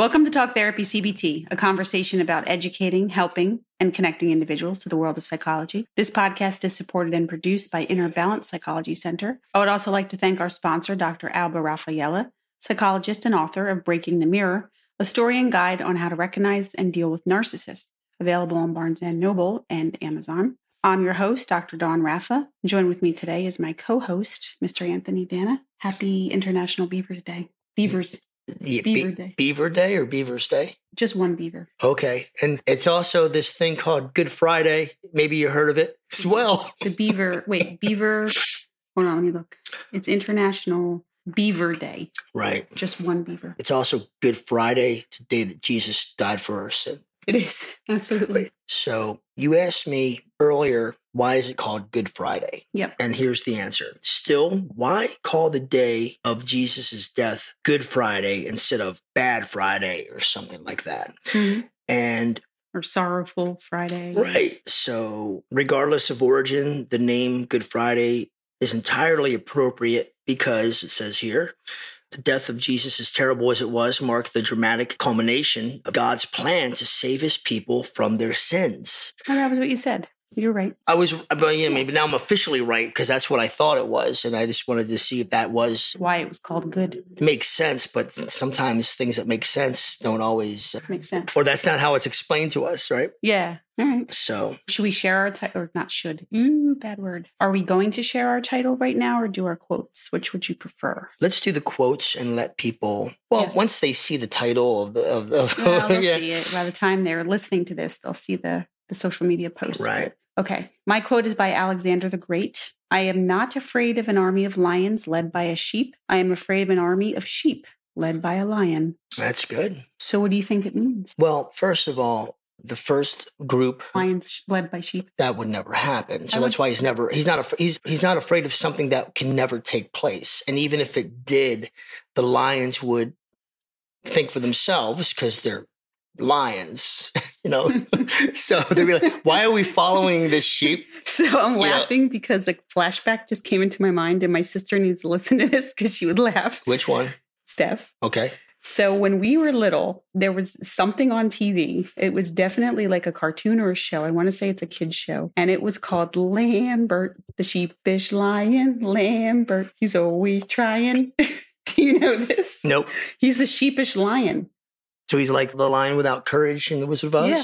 Welcome to Talk Therapy CBT, a conversation about educating, helping, and connecting individuals to the world of psychology. This podcast is supported and produced by Inner Balance Psychology Center. I would also like to thank our sponsor, Dr. Alba Raphaela, psychologist and author of Breaking the Mirror, a story and guide on how to recognize and deal with narcissists, available on Barnes & Noble and Amazon. I'm your host, Dr. Dawn Raffa. Join with me today is my co-host, Mr. Anthony Dana. Happy International Beavers Day. Beavers. Yeah, Beaver Be- Day. Beaver Day or Beaver's Day? Just one beaver. Okay. And it's also this thing called Good Friday. Maybe you heard of it as well. The beaver. wait, beaver. Hold on, let me look. It's International Beaver Day. Right. Just one beaver. It's also Good Friday, it's the day that Jesus died for our sin. It is absolutely. So you asked me earlier, why is it called Good Friday? Yep. And here's the answer. Still, why call the day of Jesus' death Good Friday instead of Bad Friday or something like that? Mhm. And Or Sorrowful Friday. Right. So, regardless of origin, the name Good Friday is entirely appropriate because it says here the death of Jesus, as terrible as it was, marked the dramatic culmination of God's plan to save his people from their sins. Oh, that was what you said. You're right. I was, but yeah, maybe now I'm officially right because that's what I thought it was. And I just wanted to see if that was, Why it was called good. it makes sense. But sometimes things that make sense don't always, make sense. or that's not how it's explained to us, right? Yeah. All right. So, Should we share our title or not should? Ooh, bad word. Are we going to share our title right now or do our quotes? Which would you prefer? Let's do the quotes and let people. Well, Yes. once they see the title of the, of Well, they'll yeah, see it. By the time they're listening to this, they'll see the, the social media post. Right. Okay. My quote is by Alexander the Great. I am not afraid of an army of lions led by a sheep. I am afraid of an army of sheep led by a lion. that's good. So, what do you think it means? Well, first of all, the first group Lions led by sheep. that would never happen. So I that's would- why he's never he's not af- he's he's not afraid of something that can never take place. And even if it did, the lions would think for themselves because they're lions, you know. so they'd be like, "Why are we following this sheep?" So I'm Yeah. laughing because a flashback just came into my mind, and my sister needs to listen to this because she would laugh. Which one? Steph. Okay. So when we were little, there was something on TV. It was definitely like a cartoon or a show. I want to say it's a kid's show. And it was called Lambert, the sheepish lion. Lambert, he's always trying. Do you know this? Nope. He's the sheepish lion. So he's like the lion without courage in the Wizard of Oz. Yeah.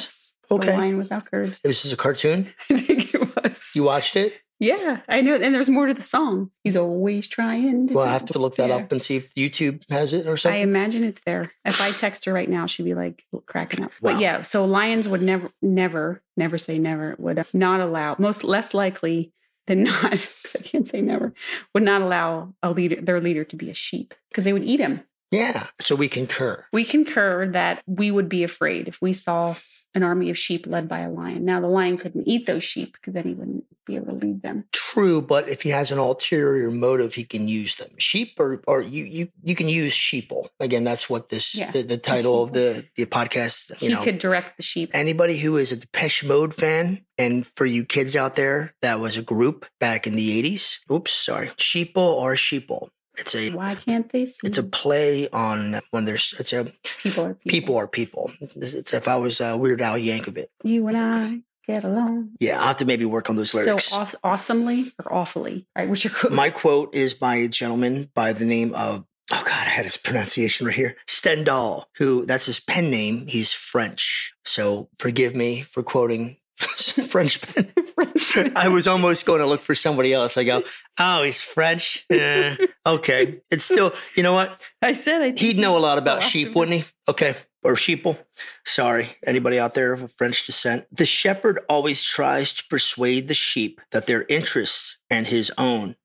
The Okay. lion without courage. This is a cartoon. I think it was. You watched it? Yeah, I know. And there's more to the song. He's always trying. Well, I have to look that Yeah. up and see if YouTube has it or something. I imagine it's there. If I text her right now, she'd be like cracking up. Wow. But yeah, so lions would never, never, never say never. Would not allow. Most less likely than not, because I can't say never. Would not allow a leader, their leader, to be a sheep because they would eat him. Yeah. So we concur. We concur that we would be afraid if we saw an army of sheep led by a lion. Now the lion couldn't eat those sheep because then he wouldn't be able to lead them. True, but if he has an ulterior motive, he can use them. Sheep, or or you you you can use sheeple. Again, that's what this Yeah, the, the title of the the podcast. You he know, could direct the sheep. anybody who is a Depeche Mode fan, and for you kids out there, that was a group back in the eighties. Oops, sorry, sheeple or sheeple. It's a Why can't they see? it's a play on when there's it's a people are people. people are people. It's, it's if I was uh, Weird Al Yankovic. You and I get along. Yeah, I'll have to maybe work on those lyrics. So aw- awesomely or awfully, right? What's your quote? My quote is by a gentleman by the name of oh god, I had his pronunciation right here. Stendhal, who that's his pen name. He's French. So forgive me for quoting Frenchman. French. I was almost going to look for somebody else. I go, oh, he's French. Eh, okay. It's still, you know what? I said I. He'd know a lot about sheep, wouldn't he? Okay. Or sheeple. Sorry, anybody out there of French descent. The shepherd always tries to persuade the sheep that their interests and his own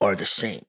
are the same.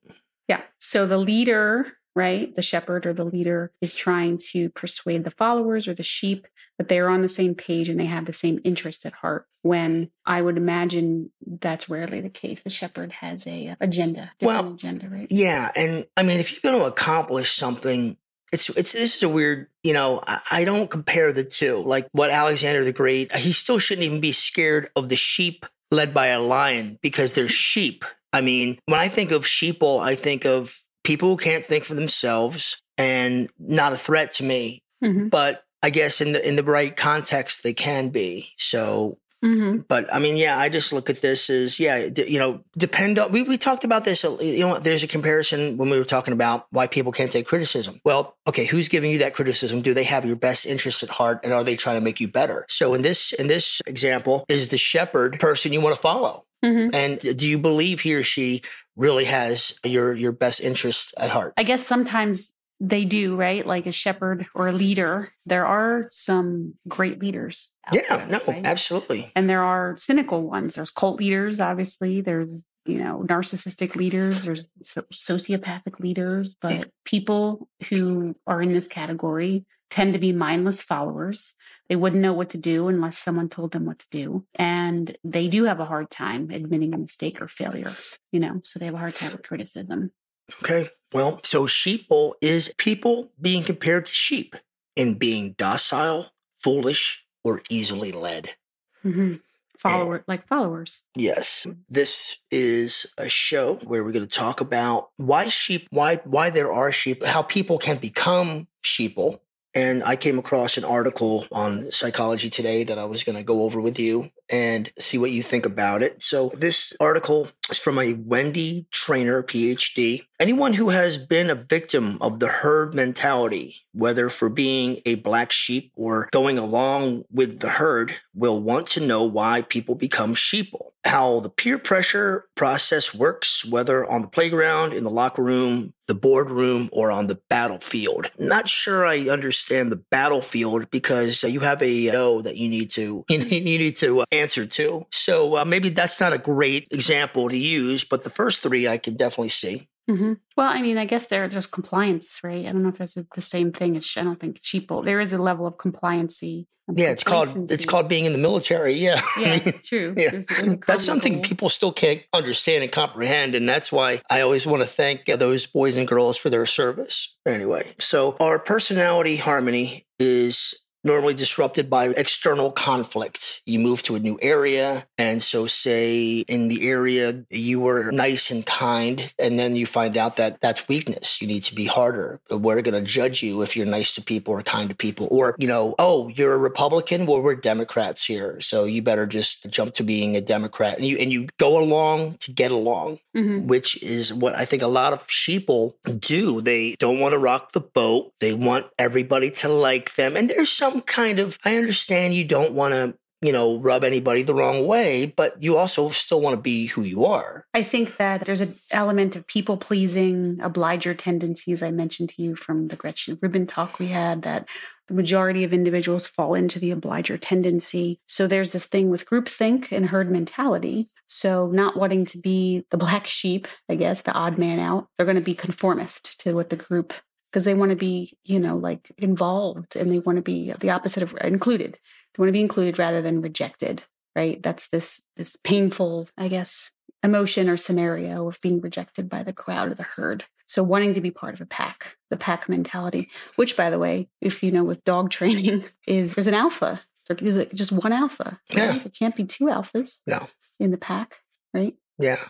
Yeah. So the leader, right, the shepherd or the leader, is trying to persuade the followers or the sheep that they're on the same page and they have the same interest at heart. When I would imagine that's rarely the case. The shepherd has a uh, agenda, different Well, agenda, right? Yeah, and I mean, if you're going to accomplish something, it's it's this is a weird, you know. I, I don't compare the two. Like what Alexander the Great, he still shouldn't even be scared of the sheep led by a lion because they're sheep. I mean, when I think of sheeple, I think of people who can't think for themselves and not a threat to me. Mhm. but I guess in the in the right context they can be. So Mhm. but I mean, yeah, I just look at this as yeah, d- you know, depend on. We we talked about this. You know, there's a comparison when we were talking about why people can't take criticism. Well, okay, who's giving you that criticism? Do they have your best interests at heart, and are they trying to make you better? So in this in this example, is the shepherd person you want to follow, Mhm. and do you believe he or she really has your your best interest at heart? I guess sometimes they do, right? Like a shepherd or a leader. There are some great leaders. Yeah, there, no, right? absolutely. And there are cynical ones. There's cult leaders, obviously. There's, you know, narcissistic leaders. There's sociopathic leaders. But people who are in this category tend to be mindless followers. They wouldn't know what to do unless someone told them what to do. And they do have a hard time admitting a mistake or failure, you know, so they have a hard time with criticism. Okay. Well, so sheeple is people being compared to sheep in being docile, foolish, or easily led. hmm Follower, like followers. Yes. This is a show where we're going to talk about why sheep, why why there are sheep, how people can become sheeple. And I came across an article on Psychology Today that I was going to go over with you and see what you think about it. So, this article is from a Wendy Trainer, PhD. Anyone who has been a victim of the herd mentality, whether for being a black sheep or going along with the herd, will want to know why people become sheeple. How the peer pressure process works, whether on the playground, in the locker room, the boardroom, or on the battlefield. Not sure I understand the battlefield because uh, you have a no that you need to you need to uh, answer to. So uh, maybe that's not a great example to use, but the first three I can definitely see. hmm Well, I mean, I guess there there's compliance, right? I don't know if it's the same thing as I don't think sheeple. There is a level of compliancy. Yeah, it's called it's called being in the military. Yeah, I Yeah, mean, true. yeah. There's- there's That's something goal. people still can't understand and comprehend. And that's why I always want to thank those boys and girls for their service. Anyway, so our personality harmony is normally disrupted by external conflict. You move to a new area. And so, say in the area, you were nice and kind, and then you find out that that's weakness. You need to be harder. We're going to judge you if you're nice to people or kind to people. Or, you know, oh, you're a Republican? Well, we're Democrats here. So you better just jump to being a Democrat. And you, and you go along to get along Mhm. which is what I think a lot of sheeple do. They don't want to rock the boat. They want everybody to like them. And there's some kind of, I understand you don't want to, you know, rub anybody the wrong way, but you also still want to be who you are. I think that there's an element of people pleasing, obliger tendencies I mentioned to you from the Gretchen Rubin talk we had that the majority of individuals fall into the obliger tendency. So there's this thing with groupthink and herd mentality. So not wanting to be the black sheep, I guess, the odd man out, they're going to be conformist to what the group because they want to be, you know, like involved and they want to be the opposite of included. They want to be included rather than rejected, right? That's this this painful, I guess, emotion or scenario of being rejected by the crowd or the herd. So wanting to be part of a pack, the pack mentality, which by the way, if you know with dog training, is there's an alpha. There's just one alpha. Yeah. It can't be two alphas No. in the pack, right? Yeah.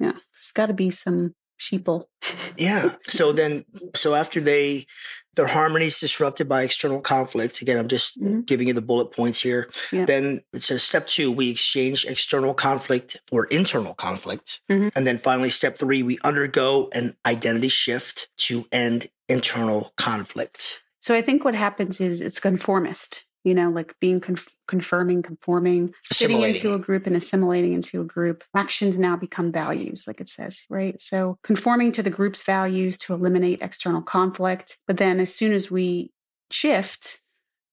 Yeah. There's gotta be some sheeple. Yeah. So then, so after they, their harmony is disrupted by external conflict. Again, I'm just Mhm. giving you the bullet points here. Yeah. Then it says step two, we exchange external conflict for internal conflict. Mhm. And then finally, step three, we undergo an identity shift to end internal conflict. So I think what happens is it's conformist, you know, like being conf- confirming, conforming, fitting into a group and assimilating into a group. Actions now become values, like it says, right? So conforming to the group's values to eliminate external conflict. But then as soon as we shift,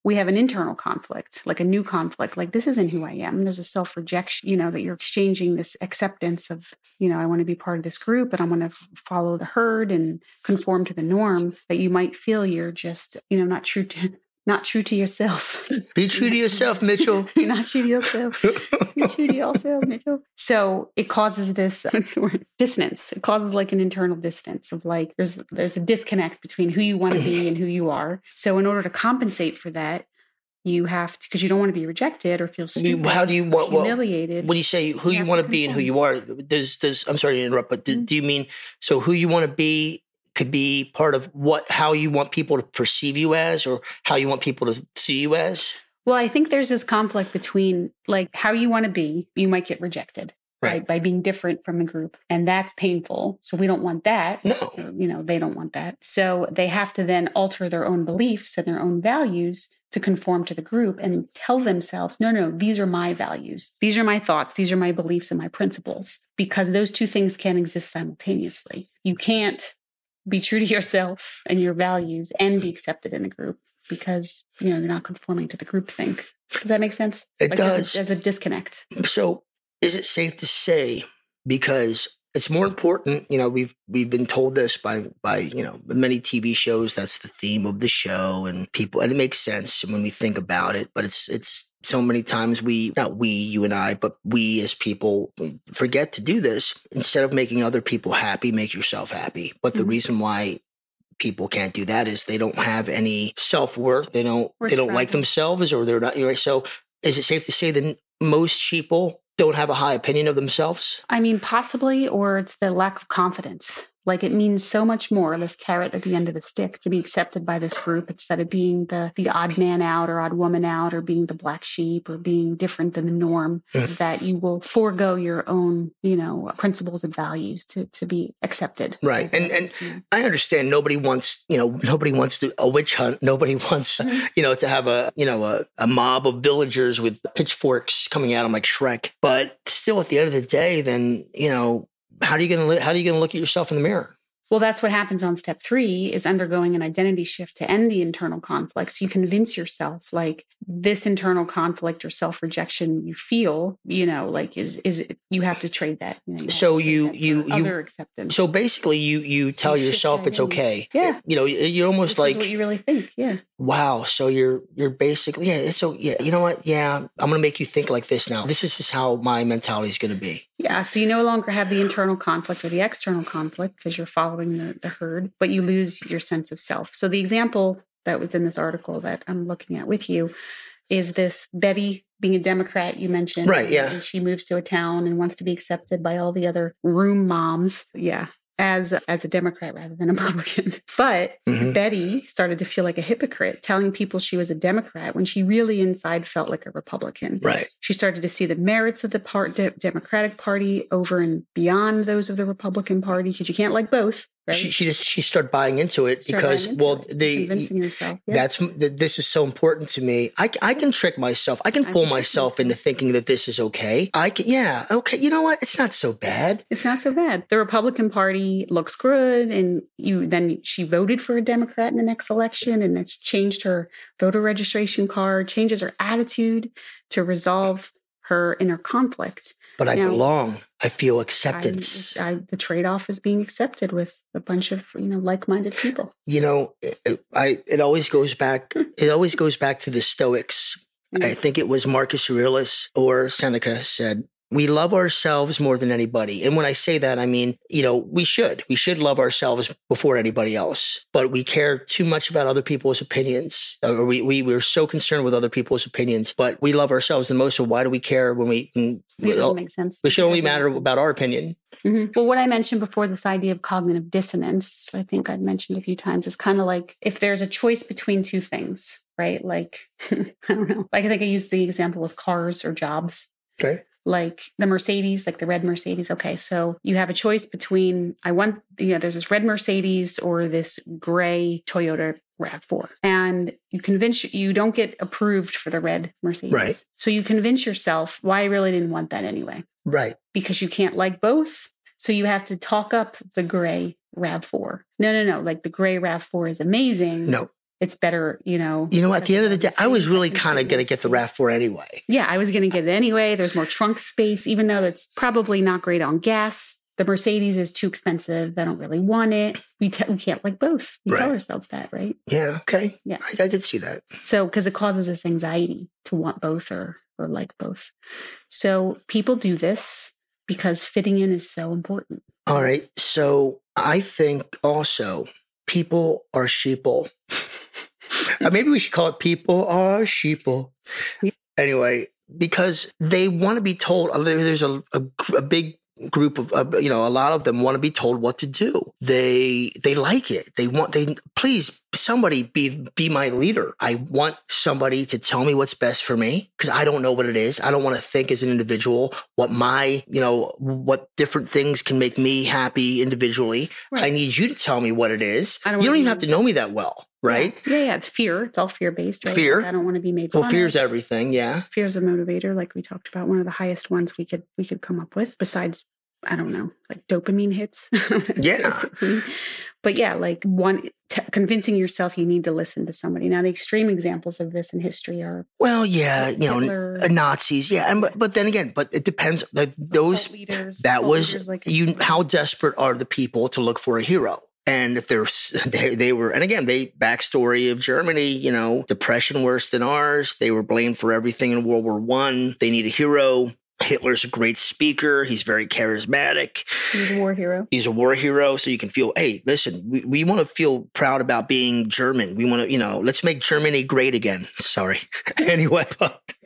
we have an internal conflict, like a new conflict, like this isn't who I am. There's a self rejection, you know, that you're exchanging this acceptance of, you know, I want to be part of this group and I want to f- follow the herd and conform to the norm. But you might feel you're just, you know, not true to, not true to yourself. Be true to yourself, Mitchell. you're not true to yourself. You're true to yourself, Mitchell. So it causes this what's the word? dissonance. It causes like an internal dissonance of like there's there's a disconnect between who you want to be and who you are. So in order to compensate for that, you have to because you don't want to be rejected or feel stupid, How do you want? Well, humiliated. when you say who You you want to be and who you are, does does I'm sorry to interrupt, but do, Mhm. do you mean so who you want to be could be part of what how you want people to perceive you as or how you want people to see you as? Well, I think there's this conflict between like how you want to be, you might get rejected. Right. Right. By being different from a group. And that's painful. So we don't want that. No. You know, they don't want that. So they have to then alter their own beliefs and their own values to conform to the group and tell themselves, no, no, these are my values. These are my thoughts. These are my beliefs and my principles. Because those two things can't exist simultaneously. You can't be true to yourself and your values and be accepted in a group because, you know, you're not conforming to the group think. Does that make sense? It Like, there's does. There's a disconnect. So, is it safe to say because it's more important, you know, we've we've been told this by by, you know, many TV shows that's the theme of the show and people and it makes sense when we think about it, but it's it's so many times we not we you and I, but we as people forget to do this instead of making other people happy, make yourself happy. But the Mhm. reason why people can't do that is they don't have any self-worth. They don't Or they don't like themselves or they're not right. So is it safe to say that most sheeple don't have a high opinion of themselves? I mean, possibly, or it's the lack of confidence. Like it means so much more, this carrot at the end of the stick, to be accepted by this group instead of being the the odd man out or odd woman out or being the black sheep or being different than the norm, that you will forego your own, you know, principles and values to to be accepted. Right. And- and-. I understand nobody wants, you know, nobody wants to a witch hunt. Nobody wants, you know, to have a, you know, a, a mob of villagers with pitchforks coming at them like Shrek. But still, at the end of the day, then you know, how are you gonna how are you gonna look at yourself in the mirror? Well, that's what happens on step three is undergoing an identity shift to end the internal conflicts. You convince yourself like this internal conflict or self-rejection you feel, you know, like is is you have to trade that. You know, to So you- that you- you- other acceptance. So basically, you you So tell you yourself it's okay. Yeah. You know, you're almost this like what you really think. Yeah. Wow so you're you're basically yeah it's so yeah you know what yeah i'm gonna make you think like this now this is just how my mentality is gonna be Yeah. So you no longer have the internal conflict or the external conflict because you're following the, the herd, but you lose your sense of self. So the example that was in this article that I'm looking at with you is this Betty being a Democrat you mentioned. Right, yeah. And she moves to a town and wants to be accepted by all the other room moms. Yeah. As as a Democrat rather than a Republican. But Mhm. Betty started to feel like a hypocrite, telling people she was a Democrat when she really inside felt like a Republican. right She started to see the merits of the part de- Democratic Party over and beyond those of the Republican Party because you can't like both, right? she, she just she started buying into it Start because into well it, the convincing yourself. Yeah. that's th- this is so important to me I, I can trick myself i can I can myself into thinking that this is okay i can yeah okay you know what it's not so bad it's not so bad. The Republican Party looks good, and you then she voted for a Democrat in the next election, and then changed her voter registration card, changes her attitude to resolve her inner conflict. but i Now- belong i feel acceptance I, the trade-off is being accepted with a bunch of you know like-minded people. you know it, i it always goes back it always goes back to the stoics I Mm. think it was Marcus Aurelius or Seneca said, we love ourselves more than anybody. And when I say that, I mean, you know, we should. We should love ourselves before anybody else. But we care too much about other people's opinions. Or we, we, we're so concerned with other people's opinions, but we love ourselves the most. So why do we care when we, when, It doesn't make sense. we should only matter about our opinion? Mhm. Well, what I mentioned before, this idea of cognitive dissonance, I think I've mentioned a few times, is kind of like if there's a choice between two things, right? Like, I don't know. Like, I think I used the example of cars or jobs. Okay. Like the Mercedes, like the red Mercedes. Okay. So you have a choice between, I want, you know, there's this red Mercedes or this gray Toyota RAV4. And you convince, you don't get approved for the red Mercedes. Right. So you convince yourself, well, I really didn't want that anyway Right. because you can't like both. So you have to talk up the gray RAV4. No, no, no. Like the gray RAV4 is amazing. No. It's better, you know. You know, at the end of the day, I was really kind of going to get the features. RAV4 anyway. Yeah, I was going to get it anyway. There's more trunk space, even though that's probably not great on gas. The Mercedes is too expensive. I don't really want it. We, t- we can't like both. We tell ourselves that, right? Yeah. Okay. Yeah. I, I could see that. So, because it causes us anxiety to want both or or like both. So people do this because fitting in is so important. All right. So I think also people are sheeple. Uh, Maybe we should call it people are sheeple. Anyway, because they want to be told uh, there's a, a, a big group of uh, you know a lot of them want to be told what to do. They they like it. They want they please somebody be be my leader. I want somebody to tell me what's best for me because i don't know what it is. I don't want to think as an individual what my you know what different things can make me happy individually. Right. i need you to tell me what it is. Don't you don't even have to know me that well right? Yeah, yeah, it's fear. It's all fear based, right? Fear. Like I don't want to be made. Well, fear's everything. Yeah, fear's a motivator, like we talked about. One of the highest ones we could we could come up with, besides I don't know, like dopamine hits. yeah. but yeah, like one t- convincing yourself you need to listen to somebody. Now, the extreme examples of this in history are well, yeah, you Hitler, know, Nazis, yeah, and but, but then again, but it depends. Like those leaders, that was like you. How desperate are the people to look for a hero? And if there's, they, they were, and again, they backstory of Germany, you know, depression worse than ours. They were blamed for everything in World War One. They need a hero. Hitler's a great speaker. He's very charismatic. He's a war hero. He's a war hero. So you can feel, hey, listen, we, we want to feel proud about being German. We want to, you know, let's make Germany great again. Sorry. anyway,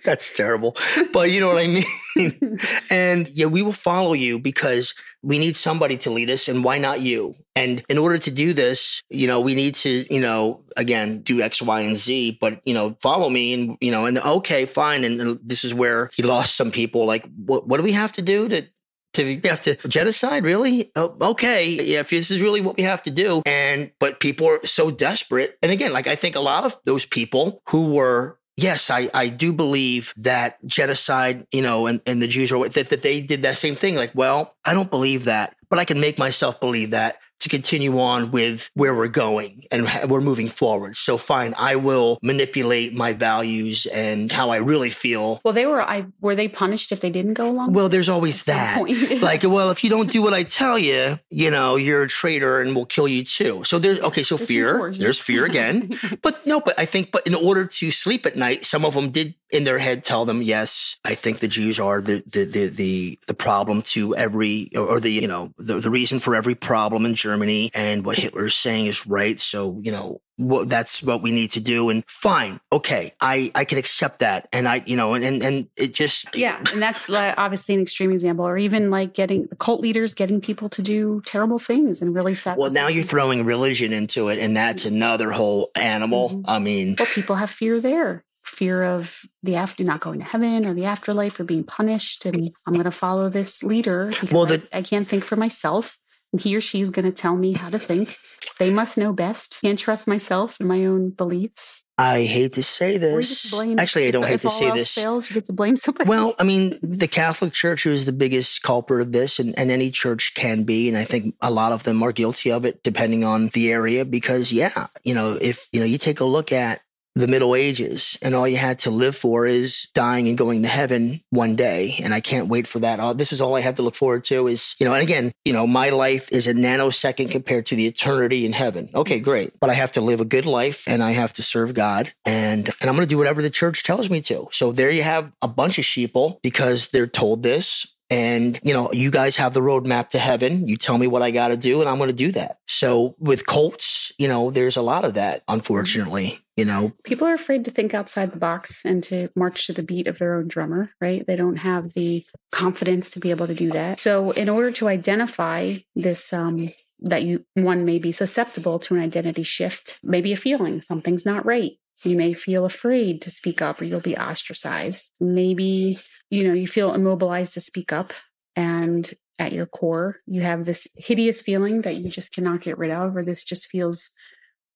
that's terrible. But you know what I mean? and yeah, we will follow you because we need somebody to lead us and why not you and in order to do this you know we need to you know again do x y and z but you know follow me and you know and okay fine and, and this is where he lost some people like what, what do we have to do to to you have to genocide really oh, okay yeah if this is really what we have to do and but people are so desperate and again like i think a lot of those people who were yes, I, I do believe that genocide, you know, and, and the Jews are that, that they did that same thing. Like, well, I don't believe that, but I can make myself believe that to continue on with where we're going and we're moving forward. So fine, I will manipulate my values and how I really feel. Well, they were I were they punished if they didn't go along? Well, there's always that. like, well, if you don't do what I tell you, you know, you're a traitor and we'll kill you too. So there's okay, so there's fear. There's fear again. but no, but I think but in order to sleep at night, some of them did in their head tell them, yes, I think the Jews are the the the the, the problem to every or the you know the, the reason for every problem in Germany, and what Hitler's saying is right. So you know what, that's what we need to do, and fine, okay, I I can accept that, and I you know and and, and it just yeah, and that's obviously an extreme example, or even like getting cult leaders getting people to do terrible things and really sad. Well, now you're throwing religion into it, and that's another whole animal. Mm-hmm. I mean, well, people have fear there fear of the after not going to heaven or the afterlife or being punished and i'm going to follow this leader because well, the, I, I, can't think for myself he or she is going to tell me how to think they must know best can't trust myself and my own beliefs I hate to say this. Actually, I don't hate to say this. Fails, you get to blame somebody. Well, I mean, the Catholic Church is the biggest culprit of this, and, and any church can be, and I think a lot of them are guilty of it, depending on the area. Because, yeah, you know, if you know, you take a look at the Middle Ages, and all you had to live for is dying and going to heaven one day. And I can't wait for that. Uh, this is all I have to look forward to. Is you know, and again, you know, my life is a nanosecond compared to the eternity in heaven. Okay, great, but I have to live a good life, and I have to serve God, and and I'm going to do whatever the church tells me to. So there you have a bunch of sheeple because they're told this and you know you guys have the roadmap to heaven. You tell me what i got to do and i'm going to do that. So with cults you know there's a lot of that unfortunately you know? People are afraid to think outside the box and to march to the beat of their own drummer right? They don't have the confidence to be able to do that. So in order to identify this um that you one may be susceptible to an identity shift maybe a feeling something's not right you may feel afraid to speak up or you'll be ostracized. Maybe, you know, you feel immobilized to speak up and at your core you have this hideous feeling that you just cannot get rid of or this just feels,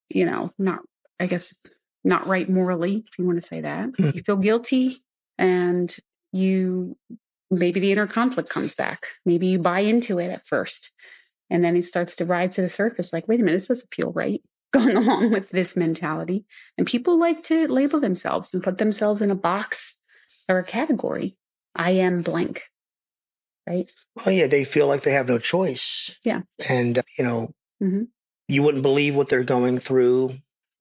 you know, not I guess not right morally, if you want to say that. Mm. You feel guilty and you maybe the inner conflict comes back. Maybe you buy into it at first. And then it starts to rise to the surface like, wait a minute, this doesn't feel right going along with this mentality. And people like to label themselves and put themselves in a box or a category. I am blank. Right. Well, yeah, they feel like they have no choice. Yeah. And, uh, you know, mm-hmm. you wouldn't believe what they're going through.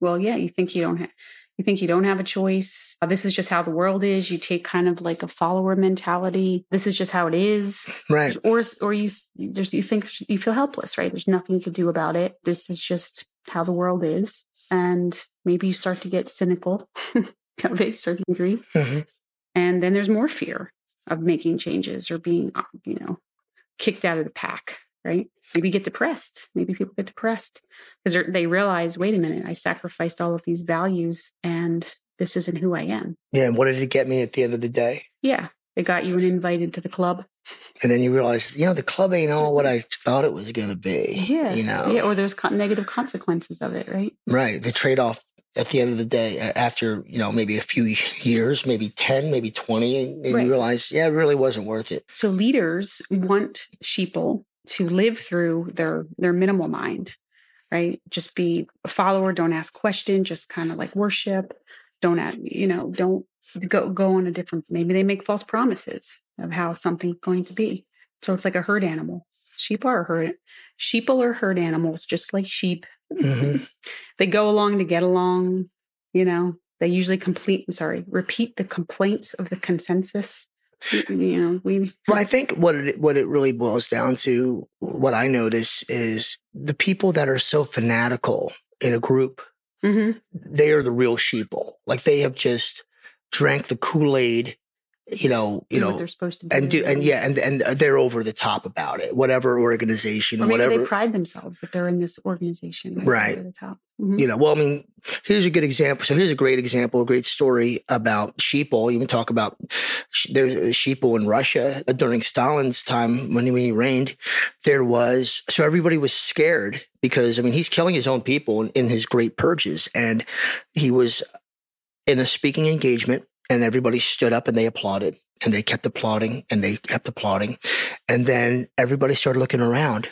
Well, yeah, you think you don't have. You think you don't have a choice. Uh, this is just how the world is. You take kind of like a follower mentality. This is just how it is. Right. Or, or you, there's, you think you feel helpless, right? There's nothing you can do about it. This is just how the world is. And maybe you start to get cynical of a certain degree. Mm-hmm. And then there's more fear of making changes or being, you know, kicked out of the pack, right? Maybe get depressed. Maybe people get depressed because they realize, wait a minute, I sacrificed all of these values and this isn't who I am. Yeah. And what did it get me at the end of the day? Yeah. It got you an invite into the club. And then you realize, you know, the club ain't all what I thought it was going to be. Yeah. You know? Yeah. Or there's con- negative consequences of it, right? Right. The trade off at the end of the day, after, you know, maybe a few years, maybe 10, maybe 20, and right. you realize, yeah, it really wasn't worth it. So leaders want sheeple to live through their their minimal mind, right? Just be a follower, don't ask questions, just kind of like worship. Don't add, you know, don't go go on a different maybe they make false promises of how something's going to be. So it's like a herd animal. Sheep are herd sheeple are herd animals, just like sheep. Mm-hmm. they go along to get along, you know. They usually complete, I'm sorry, repeat the complaints of the consensus you know we well i think what it what it really boils down to what i notice is the people that are so fanatical in a group mm-hmm. they are the real sheeple like they have just drank the kool-aid you know, you do know, what they're supposed to do, and do, and yeah, and and they're over the top about it. Whatever organization, or whatever they pride themselves that they're in this organization, right? Over the top. Mm-hmm. You know, well, I mean, here's a good example. So here's a great example, a great story about sheeple. can talk about there's sheeple in Russia during Stalin's time when he reigned. There was so everybody was scared because I mean he's killing his own people in, in his great purges, and he was in a speaking engagement and everybody stood up and they applauded and they kept applauding and they kept applauding. And then everybody started looking around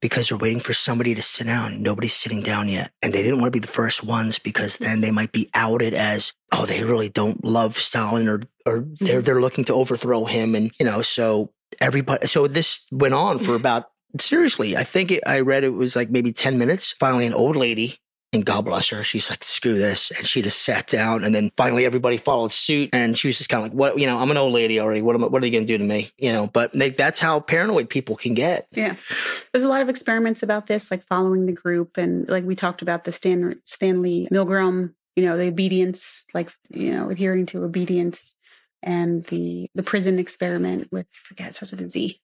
because they're waiting for somebody to sit down. Nobody's sitting down yet. And they didn't want to be the first ones because then they might be outed as, oh, they really don't love Stalin or, or they're, mm-hmm. they're looking to overthrow him. And, you know, so everybody, so this went on for about, seriously, I think it, I read it was like maybe 10 minutes. Finally, an old lady and God bless her, she's like, screw this. And she just sat down. And then finally everybody followed suit. And she was just kind of like, what, you know, I'm an old lady already. What am I, what are they going to do to me? You know, but they, that's how paranoid people can get. Yeah. There's a lot of experiments about this, like following the group. And like we talked about the Stan, Stanley Milgram, you know, the obedience, like, you know, adhering to obedience and the, the prison experiment with, I forget, starts with a Z.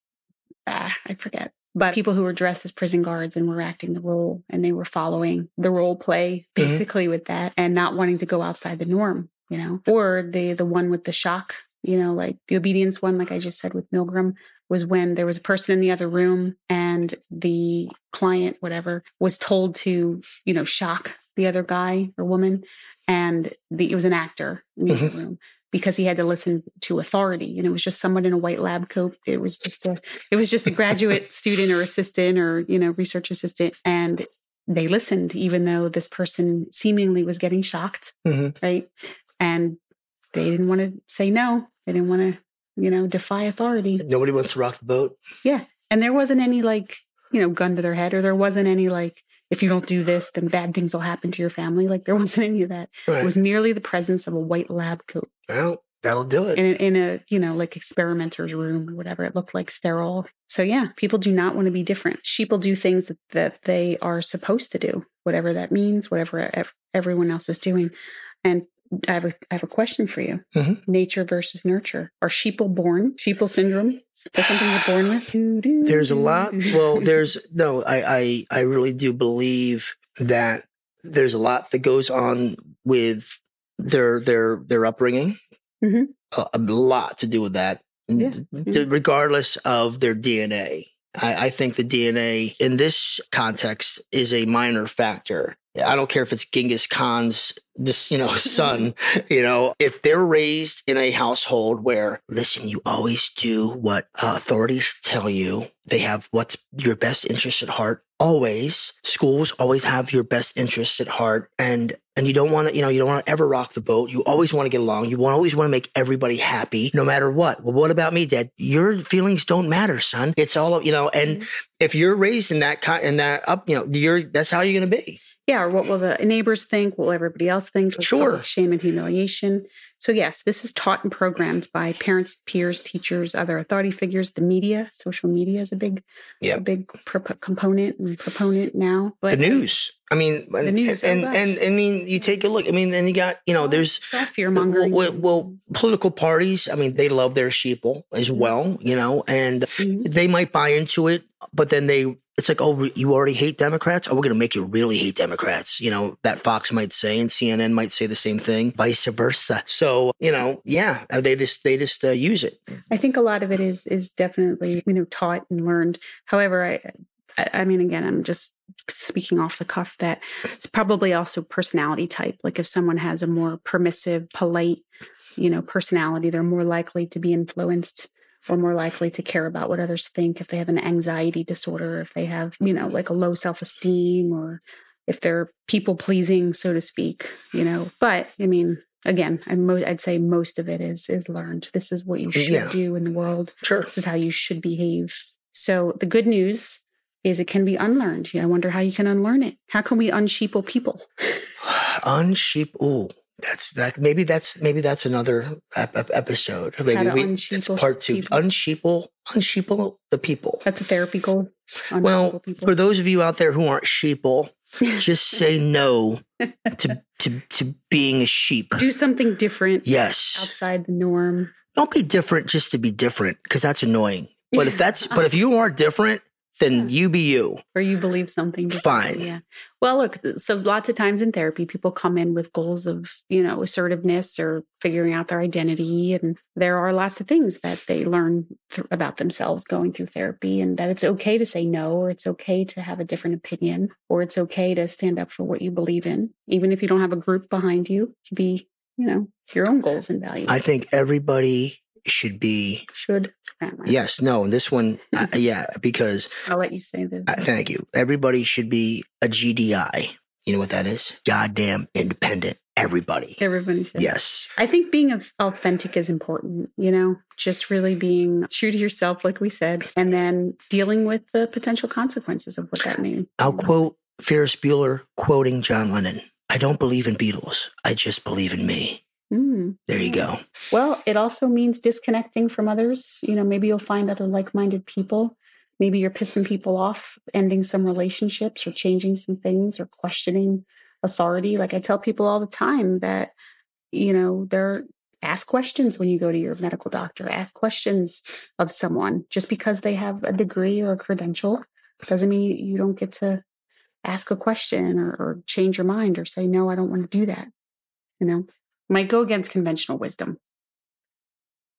Ah, I forget but people who were dressed as prison guards and were acting the role and they were following the role play mm-hmm. basically mm-hmm. with that and not wanting to go outside the norm you know or the the one with the shock you know like the obedience one like i just said with milgram was when there was a person in the other room and the client whatever was told to you know shock the other guy or woman and the, it was an actor in the mm-hmm. other room because he had to listen to authority and it was just someone in a white lab coat. It was just a it was just a graduate student or assistant or you know research assistant and they listened even though this person seemingly was getting shocked mm-hmm. right? And they didn't want to say no. They didn't want to you know defy authority. Nobody wants to rock the boat? Yeah. And there wasn't any like you know gun to their head or there wasn't any like if you don't do this, then bad things will happen to your family. Like there wasn't any of that. Right. It was merely the presence of a white lab coat. Well, that'll do it. In, in a, you know, like experimenter's room or whatever. It looked like sterile. So yeah, people do not want to be different. Sheep will do things that, that they are supposed to do, whatever that means, whatever everyone else is doing. And I have a, I have a question for you. Mm-hmm. Nature versus nurture. Are sheeple born? Sheeple syndrome? Is that something you're born with? There's a lot. Well, there's no. I I I really do believe that there's a lot that goes on with their their their upbringing. Mm-hmm. A, a, lot to do with that, yeah. regardless of their DNA. I, I think the DNA in this context is a minor factor. I don't care if it's Genghis Khan's this, you know, son, you know, if they're raised in a household where, listen, you always do what uh, authorities tell you, they have what's your best interest at heart. Always, schools always have your best interests at heart, and and you don't want to, you know, you don't want to ever rock the boat. You always want to get along. You always want to make everybody happy, no matter what. Well, what about me, Dad? Your feelings don't matter, son. It's all, you know. And mm-hmm. if you're raised in that kind, in that up, you know, you're that's how you're going to be. Yeah, or what will the neighbors think? What will everybody else think? Sure. Shame and humiliation. So, yes, this is taught and programmed by parents, peers, teachers, other authority figures. The media, social media is a big, Yeah. a big pro- component and proponent now. But the news. I mean, and, news, oh and, gosh. and I mean, you take a look. I mean, then you got you know, there's fear mongering. well, well, political parties. I mean, they love their sheeple as well, you know, and Mhm. they might buy into it, but then they. It's like, oh, you already hate Democrats? Oh, we're going to make you really hate Democrats. You know, that Fox might say and CNN might say the same thing, vice versa. So, you know, yeah, uh, they just, they just uh, use it. I think a lot of it is is definitely you know taught and learned. However, I I I mean again I'm just speaking off the cuff that it's probably also personality type. Like if someone has a more permissive, polite, you know, personality, they're more likely to be influenced or more likely to care about what others think if they have an anxiety disorder, if they have, you know, mm-hmm. like a low self-esteem or if they're people pleasing, so to speak, you know. But I mean, again, I I'd say most of it is is learned. This is what you should Yeah. do in the world. Sure. This is how you should behave. So the good news is it can be unlearned. I wonder how you can unlearn it. How can we unsheeple people? Unsheep. Ooh, that's that. Maybe that's maybe that's another ep- ep- episode. Maybe we, it's part two. people. Unsheeple, unsheeple the people. That's a therapy goal. Well, people. for those of you out there who aren't sheeple, just say no to to to being a sheep. do something different Yes. outside the norm. Don't be different just to be different because that's annoying. But if that's uh-huh. but if you are different, then you be you. or you believe something Fine. Yeah. Well, look, so lots of times in therapy, people come in with goals of, you know, assertiveness or figuring out their identity. And there are lots of things that they learn th- about themselves going through therapy and that it's okay to say no, or it's okay to have a different opinion, or it's okay to stand up for what you believe in, even if you don't have a group behind you to be, you know, your own goals and values. I think everybody should be should. yes, no. And this one, uh, yeah, because I'll let you say this. uh, thank you. Everybody should be a GDI. You know what that is? Goddamn independent. Everybody. Everybody should. Yes. I think being authentic is important, you know, just really being true to yourself, like we said, and then dealing with the potential consequences of what that means. I'll quote Ferris Bueller quoting John Lennon. I don't believe in Beatles. I just believe in me. Mm. There you go. Well, it also means disconnecting from others. You know, maybe you'll find other like minded people. Maybe you're pissing people off, ending some relationships or changing some things or questioning authority. Like I tell people all the time that, you know, they're ask questions when you go to your medical doctor, ask questions of someone. Just because they have a degree or a credential doesn't mean you don't get to ask a question or, or change your mind or say, no, I don't want to do that. You know, might go against conventional wisdom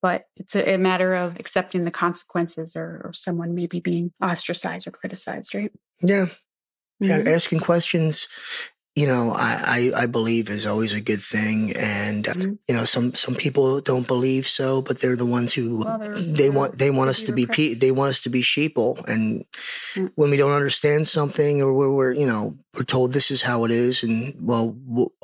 but it's a, a matter of accepting the consequences or, or someone maybe being ostracized or criticized, right? Yeah. Yeah. Mhm. Asking questions, you know, I, I, I believe is always a good thing. And, uh, Mhm. you know, some, some people don't believe so, but they're the ones who Well, they want, they want us to be, pe- they want us to be sheeple. And Mm. when we don't understand something or we're, we're, you know, we're told this is how it is. And well,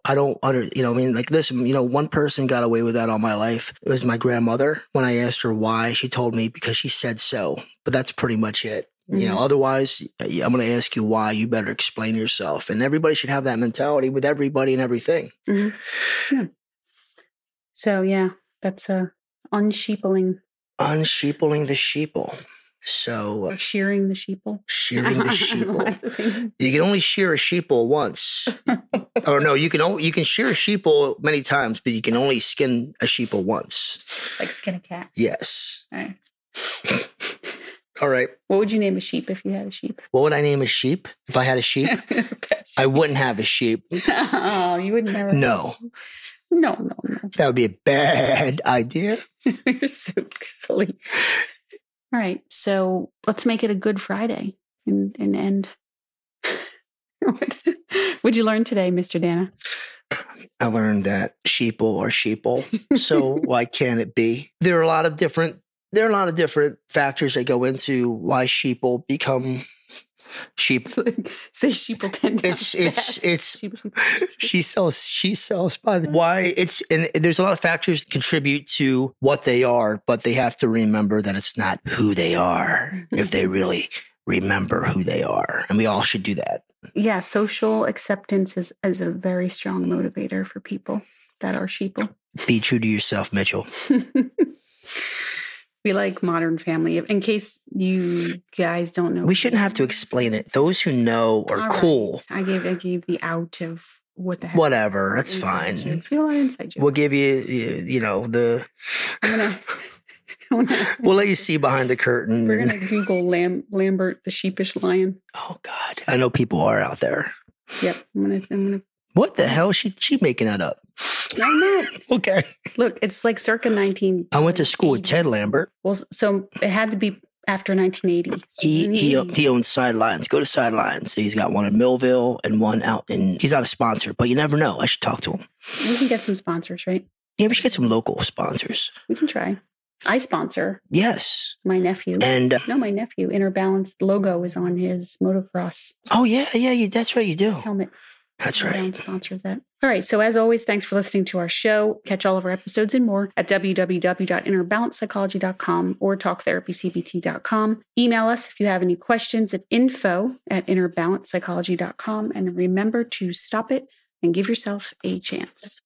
I don't under, you know, I mean, like this, you know, one person got away with that all my life. It was my grandmother. When I asked her why, she told me because she said so, but that's pretty much it. You know, Mhm. otherwise, uh, I'm going to ask you why. You better explain yourself. And everybody should have that mentality with everybody and everything. Mhm. Yeah. So yeah, that's a unsheepling Unsheepling the sheeple. So, uh, or shearing the sheeple. shearing the sheeple. Lots of things. You can only shear a sheeple once. or no, you can only, you can shear a sheeple many times, but you can only skin a sheeple once. like skin a cat. Yes. All right. All right. What would you name a sheep if you had a sheep? What would I name a sheep? If I had a sheep, I wouldn't have a sheep. oh, you would never. No. No, no, no. That would be a bad idea. You're so silly. All right. So let's make it a good Friday and, and end. what would you learn today, Mr. Dana? I learned that sheeple or sheeple. So why can't it be? There are a lot of different there are a lot of different factors that go into why sheeple become sheep. Say sheeple 10 It's it's it's Sheep, sheep. she sells she sells by the why it's and there's a lot of factors that contribute to what they are, but they have to remember that it's not who they are mm-hmm. if they really remember who they are. And we all should do that. Yeah, social acceptance is, is a very strong motivator for people that are sheeple. Be true to yourself, Mitchell. we like Modern Family. In case you guys don't know, We shouldn't have to explain it. Those who know are All right. cool. I gave I gave the out of what the heck. Whatever, that's Inside fine. joke. Feel our inside joke. We'll give you, you you know, the. I'm gonna, I'm gonna We'll let you see behind the curtain. we're gonna Google Lam, Lambert the sheepish lion. Oh God, I know people are out there. Yep, I'm gonna I'm gonna. What the hell? She she making that up? I'm not. Okay. Look, it's like circa 19. I went to school with Ted Lambert. Well, so it had to be after 1980. So He he he owns sidelines. Go to sidelines. So he's got one in Millville and one out in. He's not a sponsor, but you never know. I should talk to him. We can get some sponsors, right? Yeah, we should get some local sponsors. We can try. I sponsor Yes, my nephew. and uh, no, my nephew. Inner Balance logo is on his motocross oh yeah, yeah, you, that's right. You do. helmet. That's right. Balance sponsors that. All right. So as always, thanks for listening to our show. Catch all of our episodes and more at www.innerbalancepsychology.com or talktherapycbt.com. Email us if you have any questions at info at innerbalancepsychology.com. And remember to stop it and give yourself a chance.